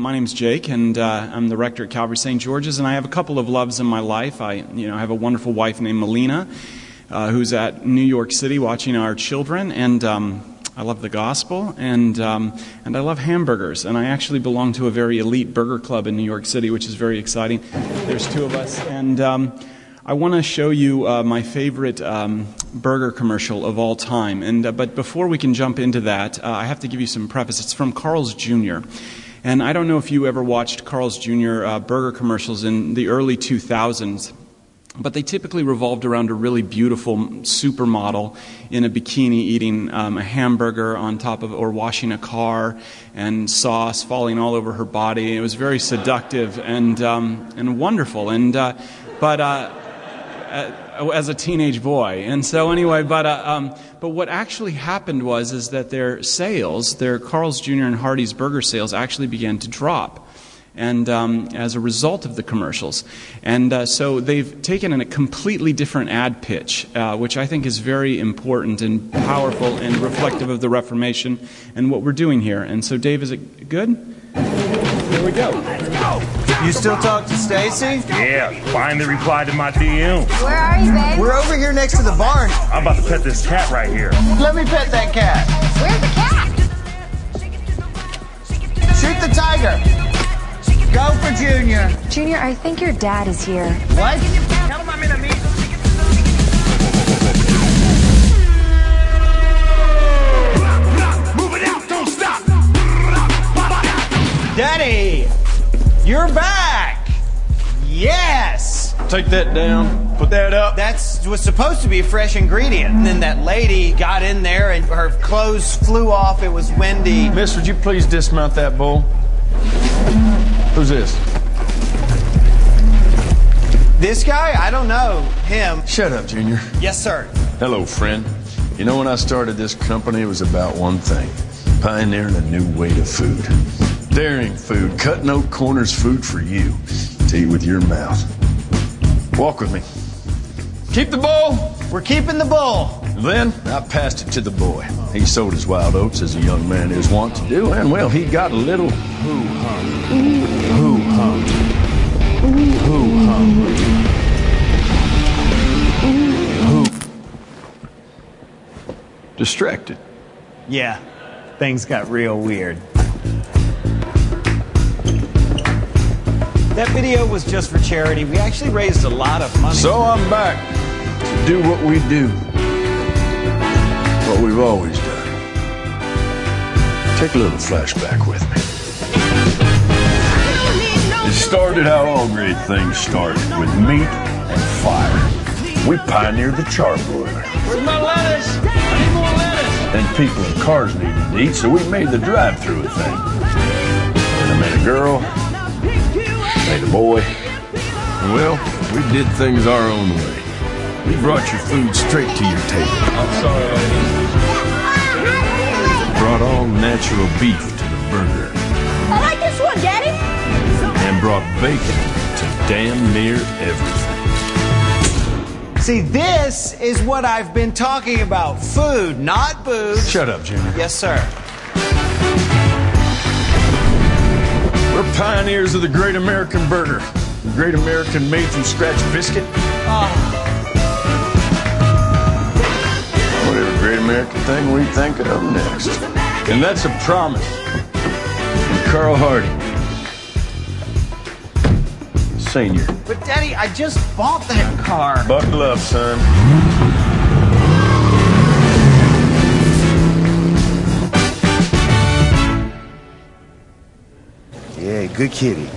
my name's Jake, and uh, I'm the rector at Calvary St. George's, and I have a couple of loves in my life. I, you know, I have a wonderful wife named Melina, uh, who's at New York City watching our children, and um, I love the gospel, and um, and I love hamburgers, and I actually belong to a very elite burger club in New York City, which is very exciting. There's two of us, and. Um, I want to show you uh, my favorite um, burger commercial of all time. And, uh, but before we can jump into that, uh, I have to give you some preface. It's from Carl's Jr. And I don't know if you ever watched Carl's Jr. Uh, burger commercials in the early 2000s, but they typically revolved around a really beautiful supermodel in a bikini eating um, a hamburger on top of, or washing a car, and sauce falling all over her body. It was very seductive and um, and wonderful. And uh, but uh, as a teenage boy. And so anyway, but uh, um, but what actually happened was is that their sales, their Carl's Jr. and Hardee's burger sales, actually began to drop. And um, as a result of the commercials. And uh, so they've taken in a completely different ad pitch, uh, which I think is very important and powerful and reflective of the Reformation and what we're doing here. And so, Dave, is it good? Here we go. Let's go. You still talk to Stacy? Yeah, finally replied to my DM. Where are you, babe? We're over here next to the barn. I'm about to pet this cat right here. Let me pet that cat. Where's the cat? Shoot the tiger. Go for Junior. Junior, I think your dad is here. What? Tell him I'm in a meeting. Daddy! You're back! Yes! Take that down. Put that up. That was supposed to be a fresh ingredient. And then that lady got in there and her clothes flew off. It was windy. Miss, would you please dismount that bull? Who's this? This guy? I don't know. Him. Shut up, Junior. Yes, sir. Hello, friend. You know, when I started this company, it was about one thing pioneering a new way to food. Daring food, cut no corners food for you to eat with your mouth. Walk with me. Keep the bull. We're keeping the bull. Then I passed it to the boy. He sowed his wild oats as a young man is wont to do, and well, he got a little hoo hum. Hoo hum. Hoo hum. Distracted. Yeah, things got real weird. That video was just for charity. We actually raised a lot of money. So I'm back to do what we do. What we've always done. Take a little flashback with me. It started how all great things start with meat and fire. We pioneered the charbroiler. Where's my lettuce? I need more lettuce. And people in cars needed to eat, so we made the drive-through a thing. And I met a girl, made a boy. Well, we did things our own way. We brought your food straight to your table. I'm sorry, lady. Brought all natural beef to the burger. I like this one, Daddy. And brought bacon to damn near everything. See, this is what I've been talking about. Food, not booze. Shut up, Junior. Yes, sir. Pioneers of the great American burger. The great American made from scratch biscuit. Oh. Whatever great American thing we think of next. And that's a promise. From Carl Hardee. Senior. But, Daddy, I just bought that car. Buckle up, son. Good kitty.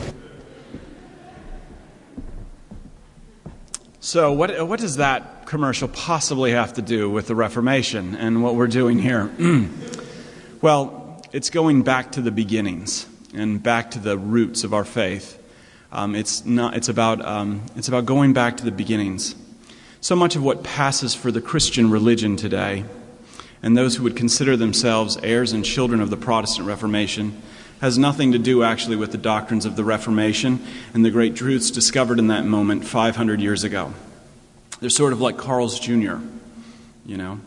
So, what, what does that commercial possibly have to do with the Reformation and what we're doing here? well, it's going back to the beginnings and back to the roots of our faith. Um, it's, not, it's, about, um, it's about going back to the beginnings. So much of what passes for the Christian religion today, and those who would consider themselves heirs and children of the Protestant Reformation, has nothing to do actually with the doctrines of the Reformation and the great truths discovered in that moment 500 years ago. They're sort of like Carl's Jr., you know.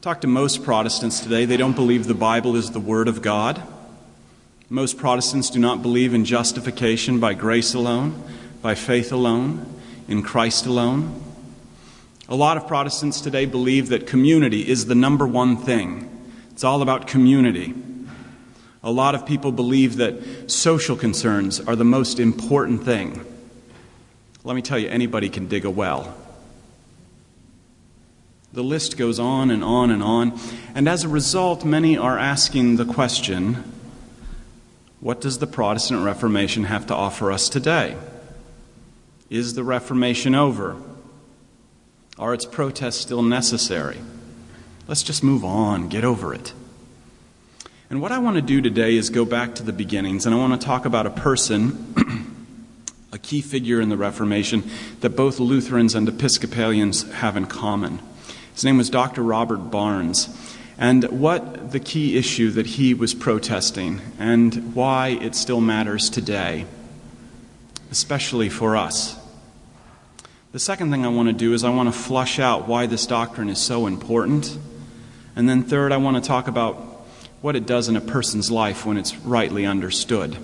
Talk to most Protestants today, they don't believe the Bible is the Word of God. Most Protestants do not believe in justification by grace alone, by faith alone, in Christ alone. A lot of Protestants today believe that community is the number one thing. It's all about community. A lot of people believe that social concerns are the most important thing. Let me tell you, anybody can dig a well. The list goes on and on and on. And as a result, many are asking the question what does the Protestant Reformation have to offer us today? Is the Reformation over? Are its protests still necessary? Let's just move on, get over it. And what I want to do today is go back to the beginnings, and I want to talk about a person, a key figure in the Reformation, that both Lutherans and Episcopalians have in common. His name was Dr. Robert Barnes and what the key issue that he was protesting and why it still matters today, especially for us. The second thing I want to do is I want to flush out why this doctrine is so important. And then, third, I want to talk about what it does in a person's life when it's rightly understood.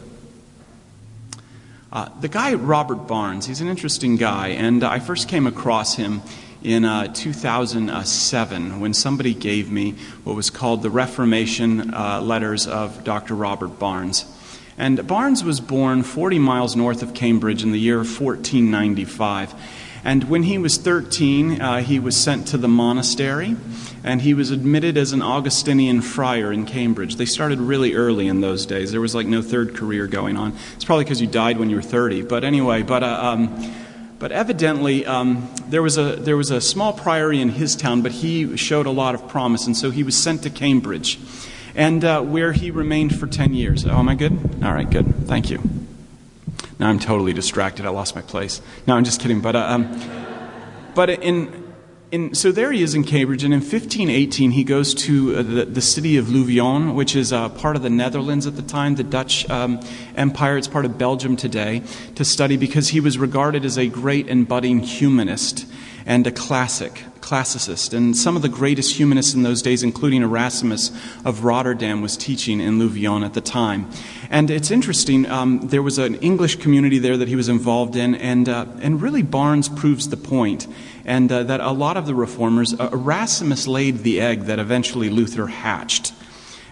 Uh, the guy, Robert Barnes, he's an interesting guy, and I first came across him in uh, 2007 when somebody gave me what was called the Reformation uh, Letters of Dr. Robert Barnes. And Barnes was born 40 miles north of Cambridge in the year 1495. And when he was 13, uh, he was sent to the monastery and he was admitted as an Augustinian friar in Cambridge. They started really early in those days. There was like no third career going on. It's probably because you died when you were 30. But anyway, but. Uh, um, but evidently, um, there, was a, there was a small priory in his town, but he showed a lot of promise, and so he was sent to Cambridge, and uh, where he remained for 10 years. Oh, am I good? All right, good. Thank you. Now I'm totally distracted. I lost my place. No, I'm just kidding. But, uh, um, but in, in, so there he is in Cambridge, and in 1518 he goes to uh, the, the, city of Louvain, which is uh, part of the Netherlands at the time, the Dutch um, Empire. It's part of Belgium today, to study because he was regarded as a great and budding humanist and a classic, classicist. And some of the greatest humanists in those days, including Erasmus of Rotterdam, was teaching in Louvain at the time. And it's interesting, um, there was an English community there that he was involved in, and, uh, and really Barnes proves the point and uh, that a lot of the reformers, uh, Erasmus laid the egg that eventually Luther hatched.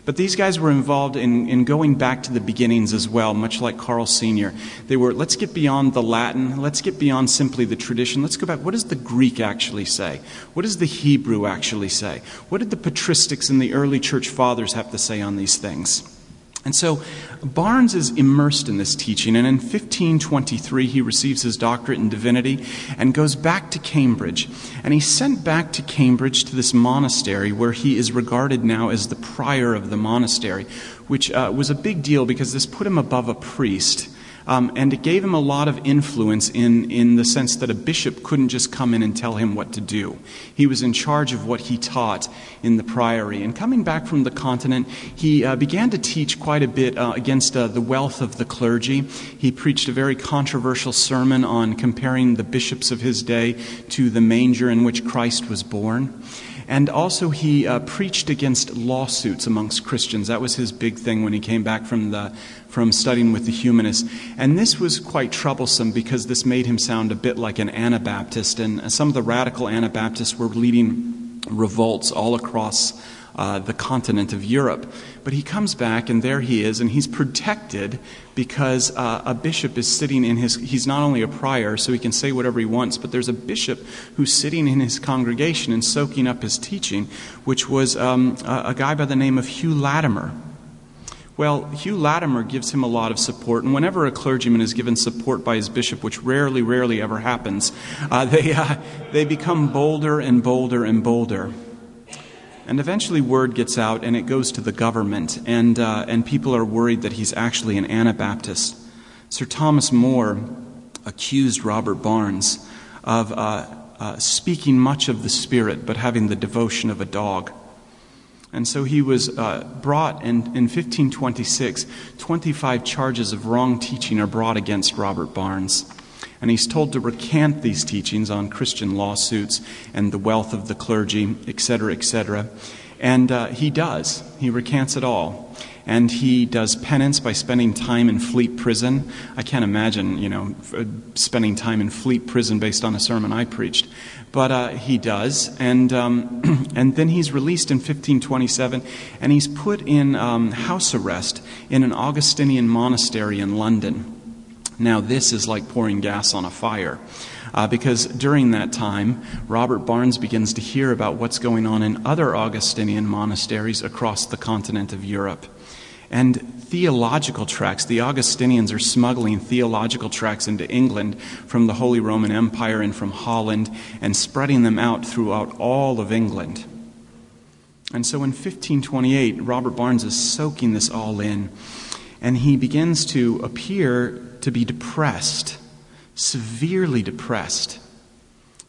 But these guys were involved in, in going back to the beginnings as well, much like Carl Sr. They were, let's get beyond the Latin, let's get beyond simply the tradition, let's go back. What does the Greek actually say? What does the Hebrew actually say? What did the patristics and the early church fathers have to say on these things? And so Barnes is immersed in this teaching, and in 1523 he receives his doctorate in divinity and goes back to Cambridge. And he's sent back to Cambridge to this monastery where he is regarded now as the prior of the monastery, which uh, was a big deal because this put him above a priest. Um, and it gave him a lot of influence in, in the sense that a bishop couldn't just come in and tell him what to do. He was in charge of what he taught in the priory. And coming back from the continent, he uh, began to teach quite a bit uh, against uh, the wealth of the clergy. He preached a very controversial sermon on comparing the bishops of his day to the manger in which Christ was born. And also, he uh, preached against lawsuits amongst Christians. That was his big thing when he came back from, the, from studying with the humanists. And this was quite troublesome because this made him sound a bit like an Anabaptist. And some of the radical Anabaptists were leading revolts all across uh, the continent of Europe. But he comes back, and there he is, and he's protected because uh, a bishop is sitting in his. He's not only a prior, so he can say whatever he wants, but there's a bishop who's sitting in his congregation and soaking up his teaching, which was um, a, a guy by the name of Hugh Latimer. Well, Hugh Latimer gives him a lot of support, and whenever a clergyman is given support by his bishop, which rarely, rarely ever happens, uh, they, uh, they become bolder and bolder and bolder. And eventually, word gets out and it goes to the government, and, uh, and people are worried that he's actually an Anabaptist. Sir Thomas More accused Robert Barnes of uh, uh, speaking much of the Spirit but having the devotion of a dog. And so he was uh, brought in, in 1526, 25 charges of wrong teaching are brought against Robert Barnes and he's told to recant these teachings on Christian lawsuits and the wealth of the clergy, etc., etc. And uh, he does. He recants it all. and he does penance by spending time in Fleet Prison. I can't imagine, you know, f- spending time in Fleet Prison based on a sermon I preached, but uh, he does. And um, and then he's released in 1527, and he's put in um, house arrest in an Augustinian monastery in London. Now, this is like pouring gas on a fire. Uh, because during that time, Robert Barnes begins to hear about what's going on in other Augustinian monasteries across the continent of Europe. And theological tracts, the Augustinians are smuggling theological tracts into England from the Holy Roman Empire and from Holland and spreading them out throughout all of England. And so in 1528, Robert Barnes is soaking this all in, and he begins to appear to be depressed severely depressed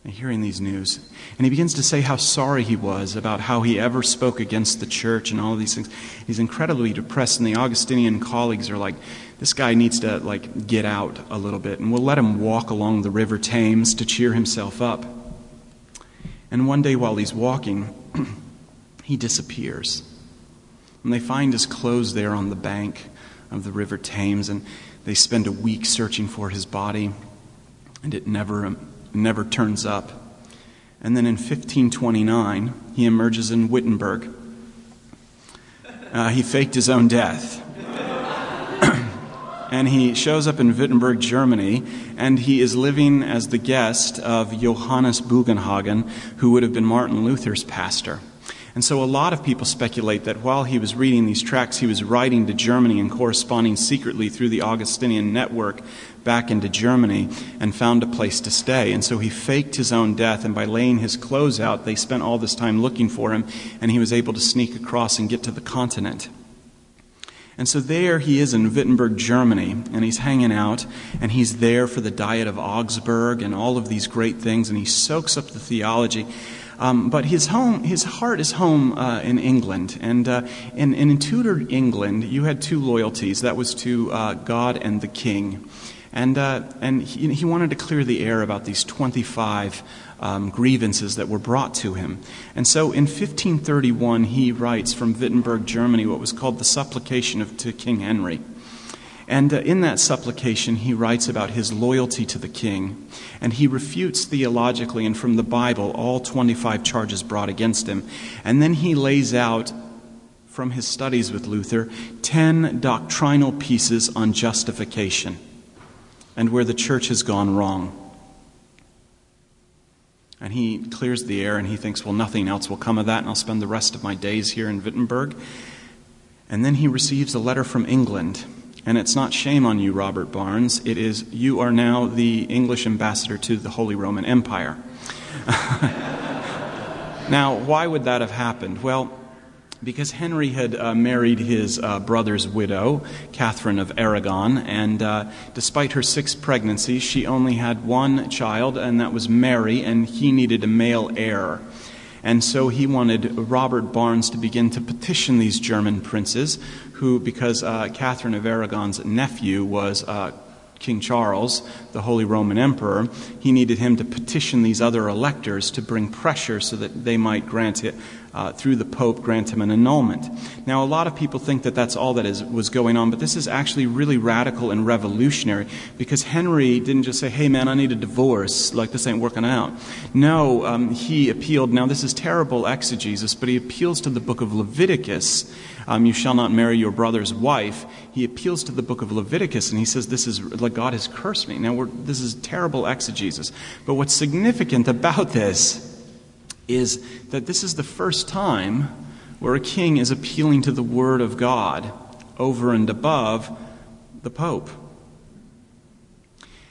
hearing these news. And he begins to say how sorry he was about how he ever spoke against the church and all these things. He's incredibly depressed, and the Augustinian colleagues are like, this guy needs to like get out a little bit, and we'll let him walk along the river Thames to cheer himself up. And one day while he's walking, he disappears. And they find his clothes there on the bank of the river Thames, and they spend a week searching for his body and it never, never turns up. And then in 1529, he emerges in Wittenberg. Uh, he faked his own death. and he shows up in Wittenberg, Germany, and he is living as the guest of Johannes Bugenhagen, who would have been Martin Luther's pastor. And so a lot of people speculate that while he was reading these tracts, he was writing to Germany and corresponding secretly through the Augustinian network back into Germany and found a place to stay. And so he faked his own death, and by laying his clothes out, they spent all this time looking for him, and he was able to sneak across and get to the continent. And so there he is in Wittenberg, Germany, and he's hanging out, and he's there for the Diet of Augsburg and all of these great things, and he soaks up the theology. Um, but his home, his heart is home uh, in England, and uh, in, in Tudor England, you had two loyalties. That was to uh, God and the King, and uh, and he, he, wanted to clear the air about these twenty-five um, grievances that were brought to him. And so, in 1531, he writes from Wittenberg, Germany, what was called the Supplication of to King Henry. And uh, in that supplication, he writes about his loyalty to the king. And he refutes theologically and from the Bible all 25 charges brought against him. And then he lays out from his studies with Luther 10 doctrinal pieces on justification and where the church has gone wrong. And he clears the air and he thinks, well, nothing else will come of that, and I'll spend the rest of my days here in Wittenberg. And then he receives a letter from England and it's not shame on you, Robert Barnes. It is you are now the English ambassador to the Holy Roman Empire. now, why would that have happened? Well, because Henry had uh, married his uh, brother's widow, Catherine of Aragon, and uh, despite her six pregnancies, she only had one child, and that was Mary, and he needed a male heir. And so he wanted Robert Barnes to begin to petition these German princes, who, because uh, Catherine of Aragon's nephew was uh, King Charles, the Holy Roman Emperor, he needed him to petition these other electors to bring pressure so that they might grant it, uh, through the Pope, grant him an annulment. Now, a lot of people think that that's all that is, was going on, but this is actually really radical and revolutionary because Henry didn't just say, hey man, I need a divorce, like this ain't working out. No, um, he appealed, now this is terrible exegesis, but he appeals to the book of Leviticus um, you shall not marry your brother's wife, he appeals to the book of Leviticus and he says, This is like God has cursed me. Now, this is terrible exegesis. But what's significant about this is that this is the first time where a king is appealing to the word of God over and above the Pope.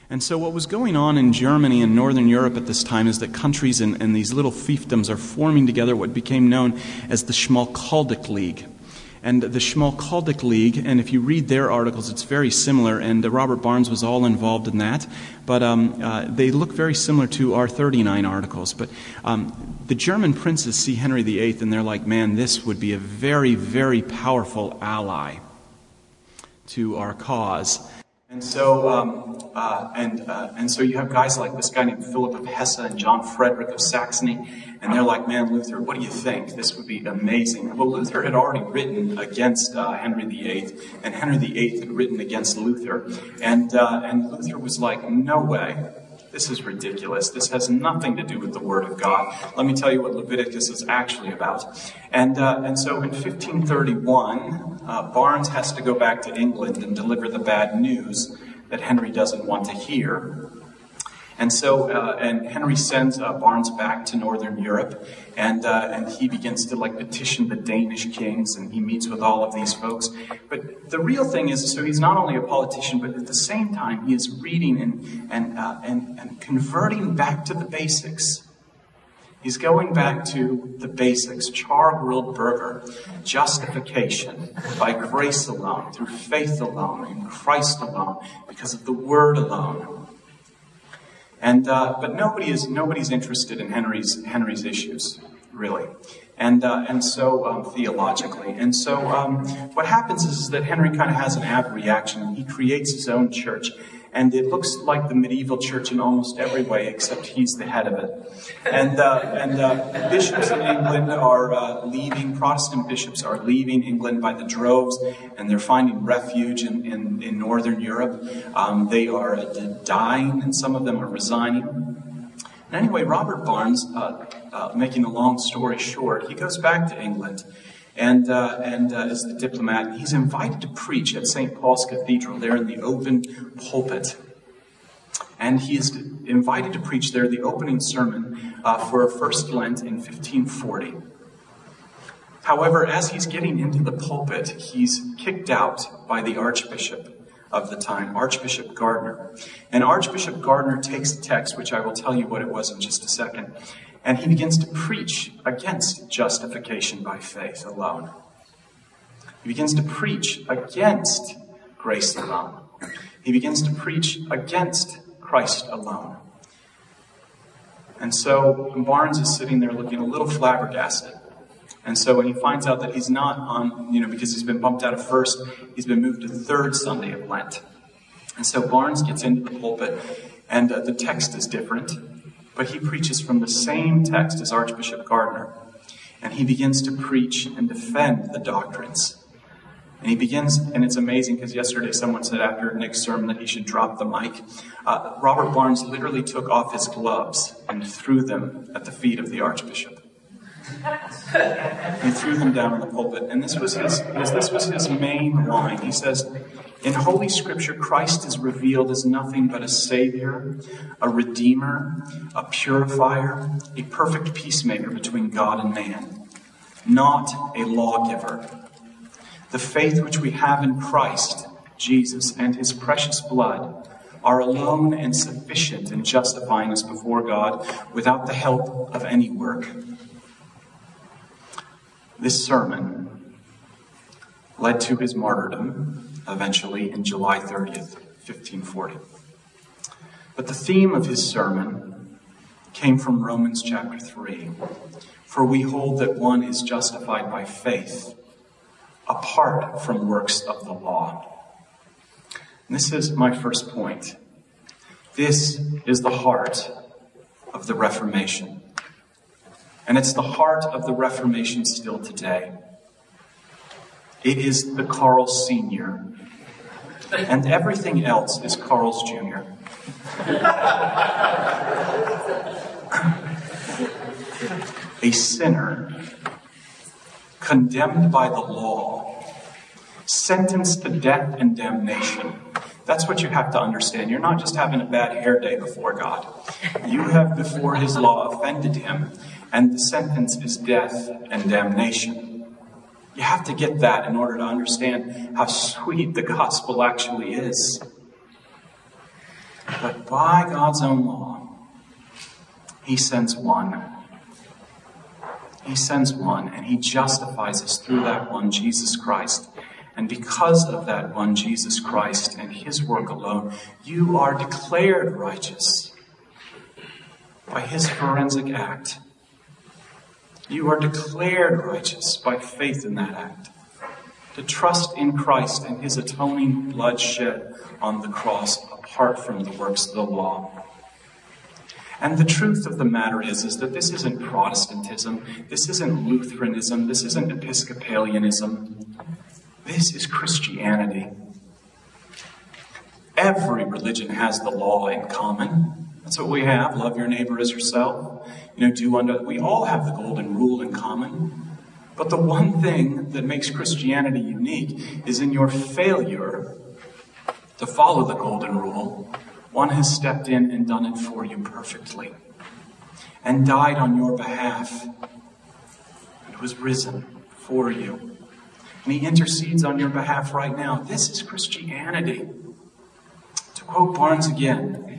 And so, what was going on in Germany and Northern Europe at this time is that countries and, these little fiefdoms are forming together what became known as the Schmalkaldic League and the Schmalkaldic League. And if you read their articles, it's very similar. And uh, Robert Barnes was all involved in that. But um, uh, they look very similar to our 39 articles. But um, the German princes see Henry VIII and they're like, man, this would be a very, very powerful ally to our cause. And so, um, uh, and uh, and so you have guys like this guy named Philip of Hesse and John Frederick of Saxony, and they're like, "Man, Luther, what do you think? This would be amazing." Well, Luther had already written against uh, Henry VIII, and Henry VIII had written against Luther, and uh, and Luther was like, "No way." This is ridiculous. This has nothing to do with the Word of God. Let me tell you what Leviticus is actually about. And, uh, and so in 1531, uh, Barnes has to go back to England and deliver the bad news that Henry doesn't want to hear. And so, uh, and Henry sends uh, Barnes back to Northern Europe, and uh, and he begins to like petition the Danish kings, and he meets with all of these folks. But the real thing is, so he's not only a politician, but at the same time, he is reading and and uh, and, and converting back to the basics. He's going back to the basics, char grilled burger, justification by grace alone, through faith alone, in Christ alone, because of the word alone. And uh, but nobody is nobody's interested in Henry's Henry's issues really, and uh, and so um, theologically. And so um, what happens is, is that Henry kind of has an ab reaction, and he creates his own church. And it looks like the medieval church in almost every way, except he's the head of it. And, uh, and uh, bishops in England are uh, leaving, Protestant bishops are leaving England by the droves, and they're finding refuge in, in, in Northern Europe. Um, they are dying, and some of them are resigning. And anyway, Robert Barnes, uh, uh, making a long story short, he goes back to England and, uh, and uh, the diplomat. He's invited to preach at St. Paul's Cathedral, there in the open pulpit. And he is invited to preach there the opening sermon uh, for First Lent in 1540. However, as he's getting into the pulpit, he's kicked out by the Archbishop of the time, Archbishop Gardiner. And Archbishop Gardiner takes the text, which I will tell you what it was in just a second, and he begins to preach against justification by faith alone. He begins to preach against grace alone. He begins to preach against Christ alone. And so Barnes is sitting there looking a little flabbergasted. And so when he finds out that he's not on, you know, because he's been bumped out of first, he's been moved to third Sunday of Lent. And so Barnes gets into the pulpit, and uh, the text is different but he preaches from the same text as Archbishop Gardiner. And he begins to preach and defend the doctrines. And he begins, and it's amazing because yesterday someone said after Nick's sermon that he should drop the mic. Uh, Robert Barnes literally took off his gloves and threw them at the feet of the Archbishop. He threw them down in the pulpit, and this was his, this was his main line. He says, in Holy Scripture, Christ is revealed as nothing but a Savior, a Redeemer, a purifier, a perfect peacemaker between God and man, not a lawgiver. The faith which we have in Christ, Jesus, and His precious blood are alone and sufficient in justifying us before God without the help of any work. This sermon led to his martyrdom eventually in July 30th, 1540. But the theme of his sermon came from Romans chapter 3. For we hold that one is justified by faith apart from works of the law. And this is my first point. This is the heart of the Reformation. And it's the heart of the Reformation still today. It is the Carl Sr. And everything else is Carl's Jr. a sinner condemned by the law, sentenced to death and damnation. That's what you have to understand. You're not just having a bad hair day before God. You have before his law offended him, and the sentence is death and damnation. You have to get that in order to understand how sweet the gospel actually is. But by God's own law, He sends one. He sends one, and He justifies us through that one, Jesus Christ. And because of that one, Jesus Christ, and His work alone, you are declared righteous by His forensic act. You are declared righteous by faith in that act. to trust in Christ and his atoning blood shed on the cross apart from the works of the law. And the truth of the matter is, is that this isn't Protestantism, this isn't Lutheranism, this isn't Episcopalianism. This is Christianity. Every religion has the law in common. That's what we have. Love your neighbor as yourself. You know, do unto we all have the golden rule in common. But the one thing that makes Christianity unique is in your failure to follow the golden rule, one has stepped in and done it for you perfectly and died on your behalf and was risen for you. And he intercedes on your behalf right now. This is Christianity. To quote Barnes again,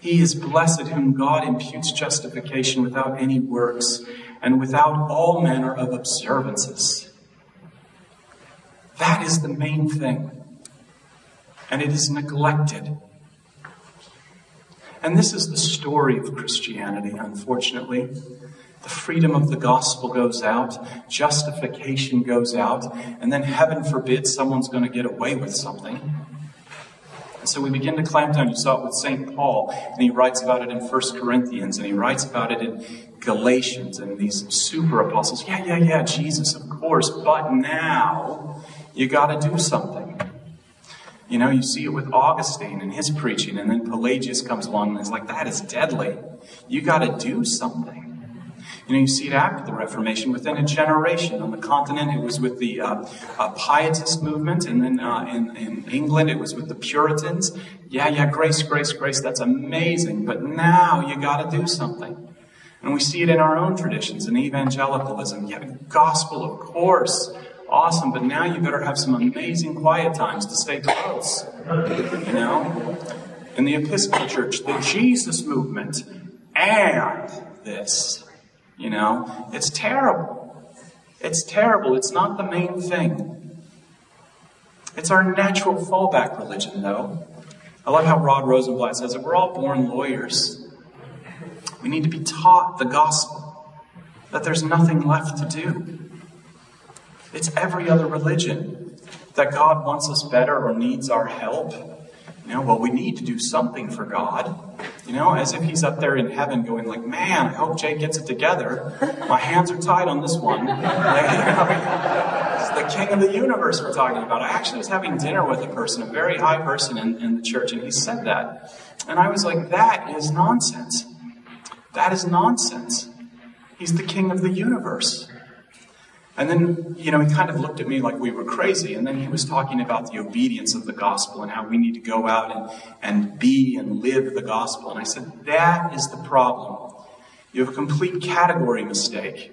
he is blessed whom God imputes justification without any works and without all manner of observances. That is the main thing. And it is neglected. And this is the story of Christianity, unfortunately. The freedom of the gospel goes out, justification goes out, and then heaven forbid someone's going to get away with something. So we begin to clamp down. You saw it with St. Paul, and he writes about it in 1 Corinthians, and he writes about it in Galatians, and these super apostles. Yeah, yeah, yeah, Jesus, of course, but now you got to do something. You know, you see it with Augustine and his preaching, and then Pelagius comes along and is like, that is deadly. You got to do something. You know, you see it after the Reformation within a generation. On the continent, it was with the uh, uh, Pietist movement, and then uh, in, in England, it was with the Puritans. Yeah, yeah, grace, grace, grace, that's amazing. But now you got to do something. And we see it in our own traditions, in evangelicalism. Yeah, gospel, of course awesome, but now you better have some amazing quiet times to stay close. You know? In the Episcopal Church, the Jesus movement, and this. You know? It's terrible. It's terrible. It's not the main thing. It's our natural fallback religion, though. I love how Rod Rosenbladt says it. We're all born lawyers. We need to be taught the gospel, that there's nothing left to do. It's every other religion that God wants us better or needs our help. You know, well, we need to do something for God. You know, as if He's up there in heaven going like, man, I hope Jake gets it together. My hands are tied on this one. Like, the king of the universe we're talking about. I actually was having dinner with a person, a very high person in, in the church, and he said that. And I was like, that is nonsense. That is nonsense. He's the king of the universe. And then, you know, he kind of looked at me like we were crazy. And then he was talking about the obedience of the gospel and how we need to go out and, and be and live the gospel. And I said, that is the problem. You have a complete category mistake.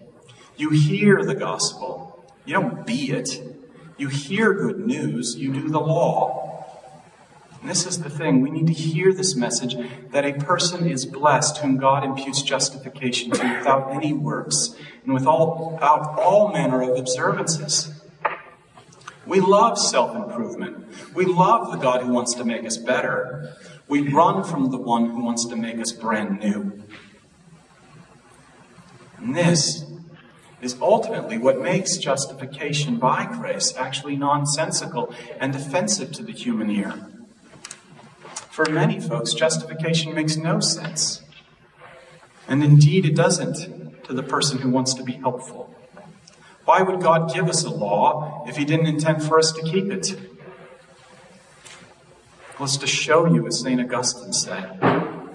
You hear the gospel, you don't be it. You hear good news, you do the law. And this is the thing we need to hear this message that a person is blessed whom God imputes justification to without any works and without all manner of observances. We love self improvement. We love the God who wants to make us better. We run from the one who wants to make us brand new. And this is ultimately what makes justification by grace actually nonsensical and offensive to the human ear. For many folks, justification makes no sense. And indeed, it doesn't to the person who wants to be helpful. Why would God give us a law if He didn't intend for us to keep it? Well, it's to show you, as St. Augustine said,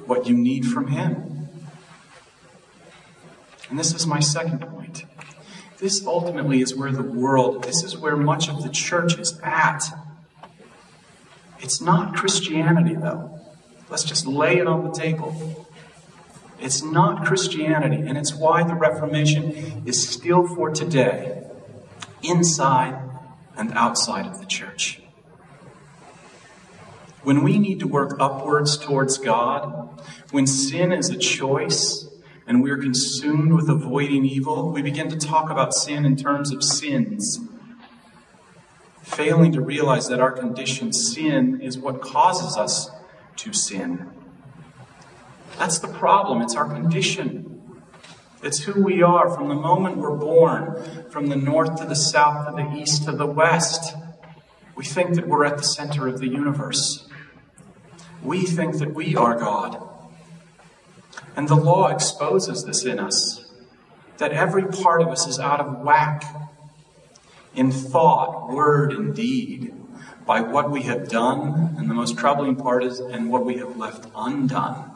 what you need from Him. And this is my second point. This ultimately is where the world, this is where much of the church is at. It's not Christianity, though. Let's just lay it on the table. It's not Christianity, and it's why the Reformation is still for today, inside and outside of the church. When we need to work upwards towards God, when sin is a choice, and we're consumed with avoiding evil, we begin to talk about sin in terms of sins failing to realize that our condition, sin, is what causes us to sin. That's the problem. It's our condition. It's who we are from the moment we're born, from the north to the south, to the east to the west. We think that we're at the center of the universe. We think that we are God. And the law exposes this in us that every part of us is out of whack in thought, word, and deed by what we have done, and the most troubling part is, and what we have left undone.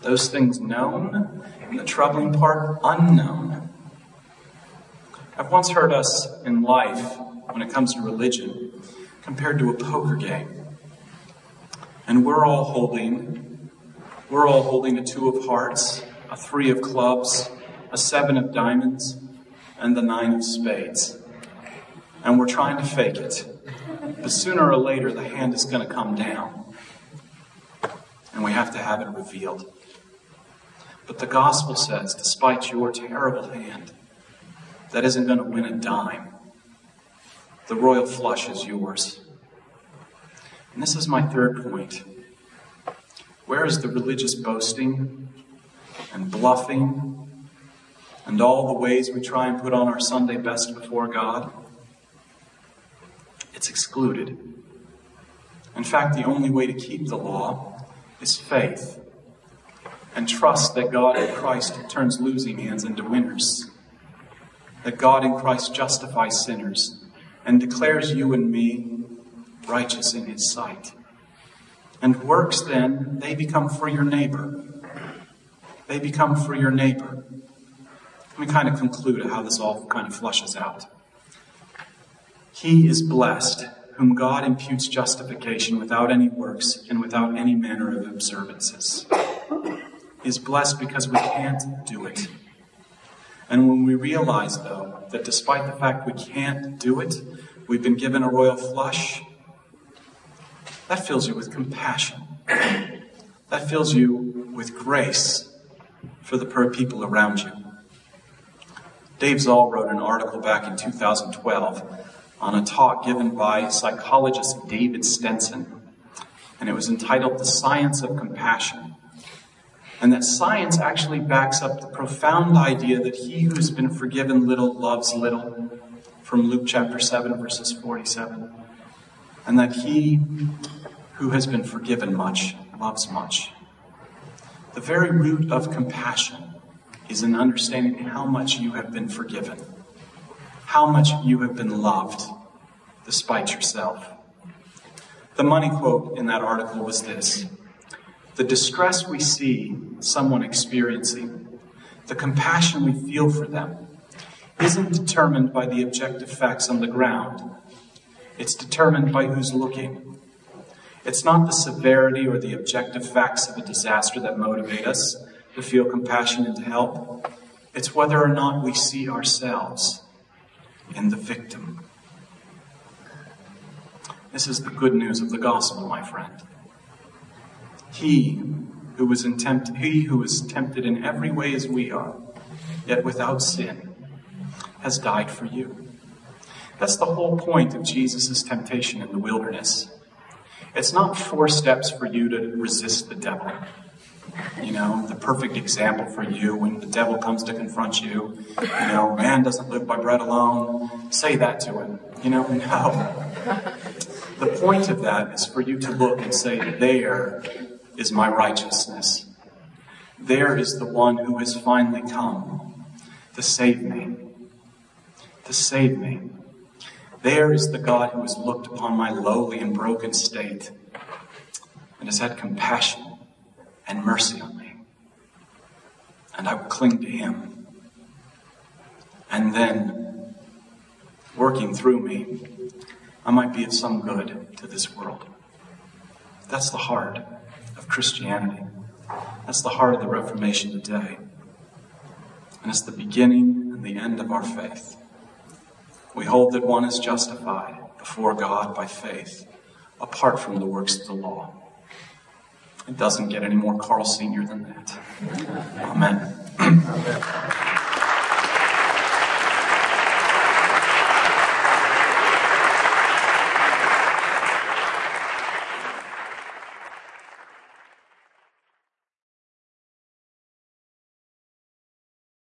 Those things known, and the troubling part unknown. I've once heard us in life, when it comes to religion, compared to a poker game. And we're all holding, we're all holding a two of hearts, a three of clubs, a seven of diamonds, and the nine of spades. And we're trying to fake it. But sooner or later, the hand is going to come down. And we have to have it revealed. But the gospel says, despite your terrible hand, that isn't going to win a dime. The royal flush is yours. And this is my third point. Where is the religious boasting and bluffing and all the ways we try and put on our Sunday best before God? It's excluded. In fact, the only way to keep the law is faith and trust that God in Christ turns losing hands into winners, that God in Christ justifies sinners and declares you and me righteous in His sight. And works then, they become for your neighbor. They become for your neighbor. Let me kind of conclude how this all kind of flushes out. He is blessed whom God imputes justification without any works and without any manner of observances. He is blessed because we can't do it. And when we realize, though, that despite the fact we can't do it, we've been given a royal flush, that fills you with compassion. That fills you with grace for the people around you. Dave Zahl wrote an article back in 2012 on a talk given by psychologist David DeSteno, and it was entitled The Science of Compassion. And that science actually backs up the profound idea that he who's been forgiven little loves little, from Luke chapter 7, verses 47. And that he who has been forgiven much loves much. The very root of compassion is in understanding how much you have been forgiven, how much you have been loved despite yourself. The money quote in that article was this The distress we see someone experiencing, the compassion we feel for them, isn't determined by the objective facts on the ground. It's determined by who's looking. It's not the severity or the objective facts of a disaster that motivate us to feel compassion and to help. It's whether or not we see ourselves in the victim. This is the good news of the gospel, my friend. He who was tempt- he who was tempted in every way as we are, yet without sin, has died for you. That's the whole point of Jesus' temptation in the wilderness. It's not four steps for you to resist the devil. You know, the perfect example for you when the devil comes to confront you. You know, man doesn't live by bread alone. Say that to him. You know, no. The point of that is for you to look and say, There is my righteousness. There is the one who has finally come to save me. To save me. There is the God who has looked upon my lowly and broken state and has had compassion and mercy on me. And I will cling to him. And then, working through me, I might be of some good to this world. That's the heart of Christianity. That's the heart of the Reformation today. And it's the beginning and the end of our faith. We hold that one is justified before God by faith, apart from the works of the law. It doesn't get any more Carl Sr. than that. Amen.